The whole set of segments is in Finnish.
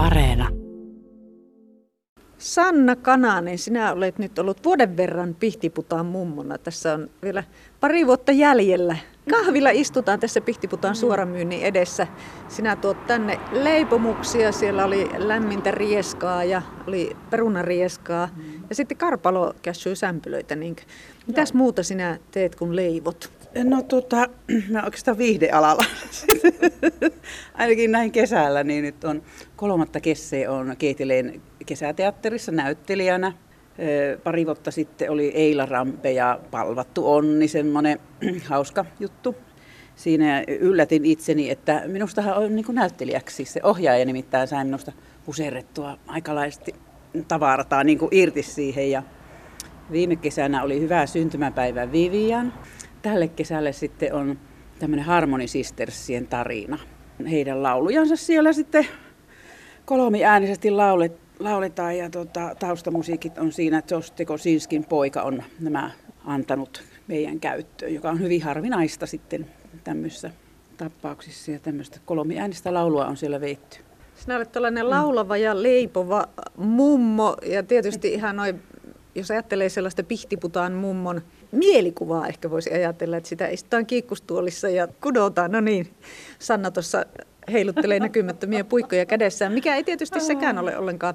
Areena. Sanna Kananen, sinä olet nyt ollut vuoden verran Pihtiputaan mummona. Tässä on vielä pari vuotta jäljellä. Kahvilla istutaan tässä Pihtiputaan suoramyynnin edessä. Sinä tuot tänne leipomuksia, siellä oli lämmintä rieskaa ja oli perunarieskaa. Ja sitten karpalo käsyy sämpylöitä. Niin Mitäs muuta sinä teet kun leivot? No tota, mä oikeastaan viihdealalla. Ainakin näin kesällä, niin nyt on kolmatta kesää on Keitileen kesäteatterissa näyttelijänä. Pari vuotta sitten oli Eila Rampe ja Palvattu Onni, semmoinen hauska juttu. Siinä yllätin itseni, että minustahan on niin näyttelijäksi. Se ohjaaja nimittäin sai minusta puserrettua aikalaisesti tavartaa niin kuin irti siihen. Ja viime kesänä oli hyvä syntymäpäivä Vivian tälle kesälle sitten on tämmöinen Harmony Sistersien tarina. Heidän laulujansa siellä sitten kolmiäänisesti laulet, lauletaan ja tota, taustamusiikit on siinä. Josh Tekosinskin poika on nämä antanut meidän käyttöön, joka on hyvin harvinaista sitten tämmöisissä tapauksissa ja tämmöistä kolmiäänistä laulua on siellä veitty. Sinä olet tällainen laulava ja leipova mummo ja tietysti ihan noin jos ajattelee sellaista pihtiputaan mummon mielikuvaa, ehkä voisi ajatella, että sitä istutaan kiikkustuolissa ja kudotaan. No niin, Sanna tuossa heiluttelee näkymättömiä puikkoja kädessään, mikä ei tietysti sekään ole ollenkaan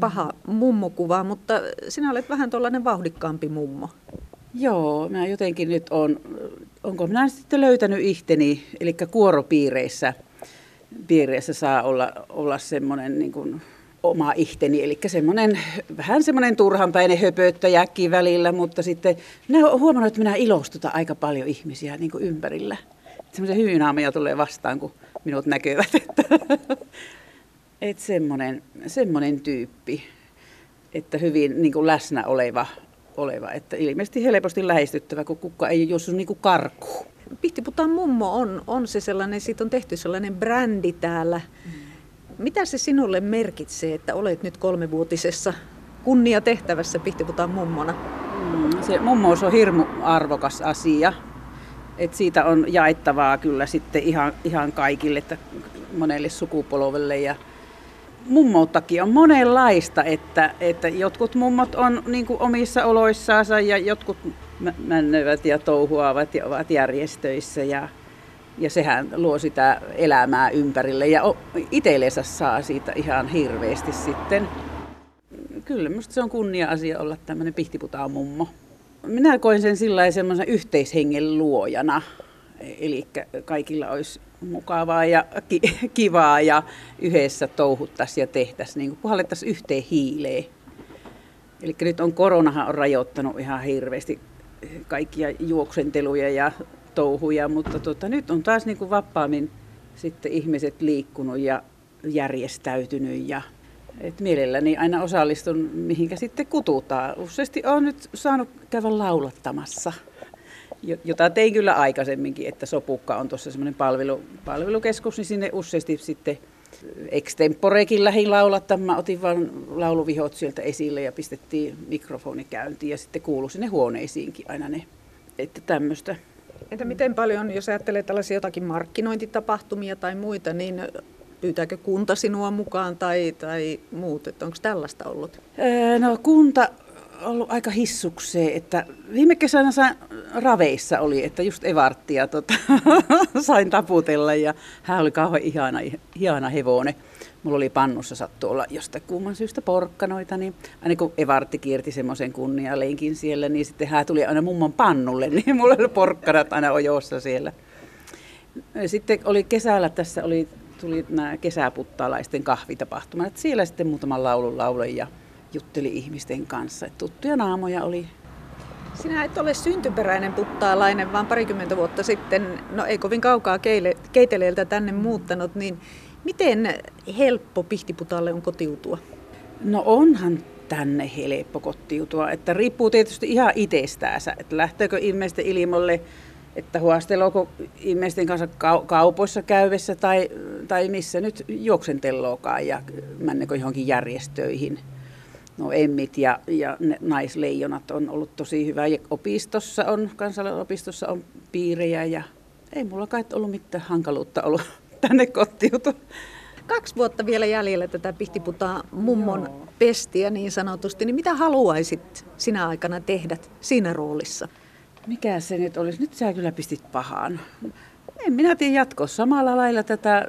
paha mummokuva, mutta sinä olet vähän tuollainen vauhdikkaampi mummo. Joo, mä jotenkin nyt on, onko minä sitten löytänyt ihteni, eli kuoropiireissä piireissä saa olla, olla semmoinen niin kuin oma ihteni, eli semmoinen, vähän semmoinen turhanpäinen höpöttäjäkin välillä, mutta sitten minä olen huomannut, että minä ilostutan aika paljon ihmisiä niin kuin ympärillä. Semmoisia hyvinaameja tulee vastaan, kun minut näkevät. Että, että semmoinen, semmoinen tyyppi, että hyvin niin kuin läsnä oleva, oleva, että ilmeisesti helposti lähestyttävä, kun kukka ei jos niin kuin karkuun. Pihtiputaan mummo on, on se sellainen, siitä on tehty sellainen brändi täällä. Mm mitä se sinulle merkitsee, että olet nyt kolmevuotisessa kunniatehtävässä Pihtiputaan mummona? Mm, se mummous on hirmu arvokas asia. Et siitä on jaettavaa kyllä sitten ihan, ihan kaikille, että monelle sukupolvelle. Ja mummouttakin on monenlaista, että, että jotkut mummot on niin omissa oloissaansa ja jotkut männövät ja touhuavat ja ovat järjestöissä. Ja ja sehän luo sitä elämää ympärille ja itsellensä saa siitä ihan hirveästi sitten. Kyllä, minusta se on kunnia-asia olla tämmöinen pihtiputaan mummo. Minä koen sen sillä semmoisen yhteishengen luojana. Eli kaikilla olisi mukavaa ja kivaa ja yhdessä touhuttaisiin ja tehtäisiin, niin puhallettaisiin yhteen hiileen. Eli nyt on koronahan on rajoittanut ihan hirveästi kaikkia juoksenteluja ja touhuja, mutta tota, nyt on taas niin kuin vapaammin sitten ihmiset liikkunut ja järjestäytynyt ja et mielelläni aina osallistun, mihinkä sitten kututaan. Useasti olen nyt saanut käydä laulattamassa, jota tein kyllä aikaisemminkin, että Sopukka on tuossa semmoinen palvelu, palvelukeskus, niin sinne useasti sitten extemporekin lähin laulattamaan. Otin vain lauluvihot sieltä esille ja pistettiin mikrofoni käyntiin ja sitten kuului sinne huoneisiinkin aina ne. Että tämmöistä Entä miten paljon, jos ajattelee tällaisia jotakin markkinointitapahtumia tai muita, niin pyytääkö kunta sinua mukaan tai, tai muut? Että onko tällaista ollut? No kunta on ollut aika hissukseen, että viime kesänä sain, raveissa oli, että just Evarttia tota, sain taputella ja hän oli kauhean ihana, ihana hevonen mulla oli pannussa sattu olla jostain kumman syystä porkkanoita, niin aina kun Evartti kierti semmoisen kunnialenkin siellä, niin sitten hän tuli aina mummon pannulle, niin mulla oli porkkanat aina ojossa siellä. Sitten oli kesällä, tässä oli, tuli nämä kesäputtalaisten kahvitapahtumat, siellä sitten muutaman laulun lauloin ja jutteli ihmisten kanssa. Että tuttuja naamoja oli sinä et ole syntyperäinen puttaalainen, vaan parikymmentä vuotta sitten, no ei kovin kaukaa keiteleeltä tänne muuttanut, niin Miten helppo Pihtiputalle on kotiutua? No onhan tänne helppo kotiutua, että riippuu tietysti ihan itsestäänsä, että lähteekö ihmisten ilmoille, että huastelooko ihmisten kanssa kaupoissa käyvessä tai, tai missä nyt juoksentelloakaan ja mennekö johonkin järjestöihin. No emmit ja, ja naisleijonat on ollut tosi hyvä. Ja opistossa on, kansalainopistossa on piirejä ja ei mulla kai ollut mitään hankaluutta ollut tänne kotiutua. Kaksi vuotta vielä jäljellä tätä Pihtiputaan mummon Joo. pestiä niin sanotusti, niin mitä haluaisit sinä aikana tehdä siinä roolissa? Mikä se nyt olisi? Nyt sä kyllä pistit pahaan. En minä tiedä jatkoa samalla lailla tätä,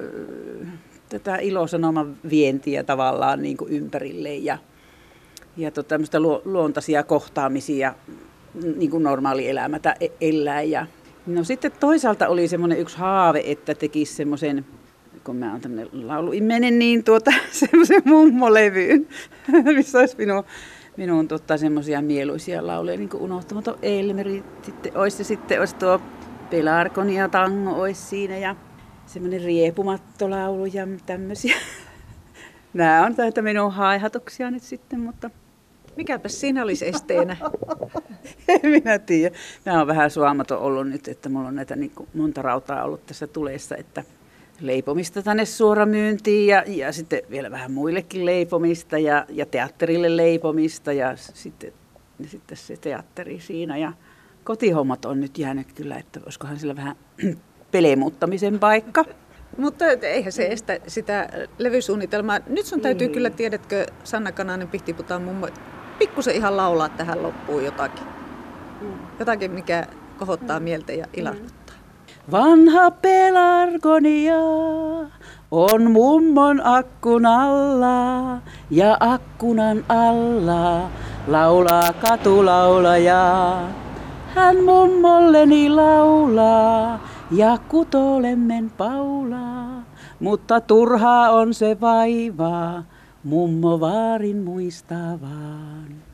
tätä ilosanoman vientiä tavallaan niin kuin ympärille ja, ja tota, tämmöistä luontaisia kohtaamisia niin kuin normaali elämätä e-, elää. Ja, no sitten toisaalta oli semmoinen yksi haave, että tekisi semmoisen kun mä oon tämmöinen lauluimenen, niin tuota, semmoisen mummolevyyn, missä olisi minun, minun tota, semmoisia mieluisia lauluja, niin kuin unohtamaton Elmeri, sitten olisi, sitten olisi tuo Pelarkonia tango olisi siinä ja semmoinen riepumattolaulu ja tämmöisiä. Nämä on tätä minun haihatuksia nyt sitten, mutta... Mikäpä siinä olisi esteenä? en minä tiedä. Mä oon vähän suamaton ollut nyt, että mulla on näitä niin monta rautaa ollut tässä tuleessa, että leipomista tänne suoramyyntiin ja, ja sitten vielä vähän muillekin leipomista ja, ja teatterille leipomista ja sitten, ja sitten se teatteri siinä. Ja kotihommat on nyt jäänyt kyllä, että olisikohan sillä vähän pelemuuttamisen paikka. Mutta eihän se estä sitä levysuunnitelmaa. Nyt sun täytyy mm. kyllä, tiedätkö, Sanna Kananen Pihtiputaan mummo, pikkusen ihan laulaa tähän loppuun jotakin. Mm. Jotakin, mikä kohottaa mm. mieltä ja ilahduttaa. Vanha pelargonia on mummon akkun alla ja akkunan alla laulaa katulaulaja. Hän mummolleni laulaa ja kutolemmen paulaa, mutta turhaa on se vaivaa, mummo vaarin muistavaan.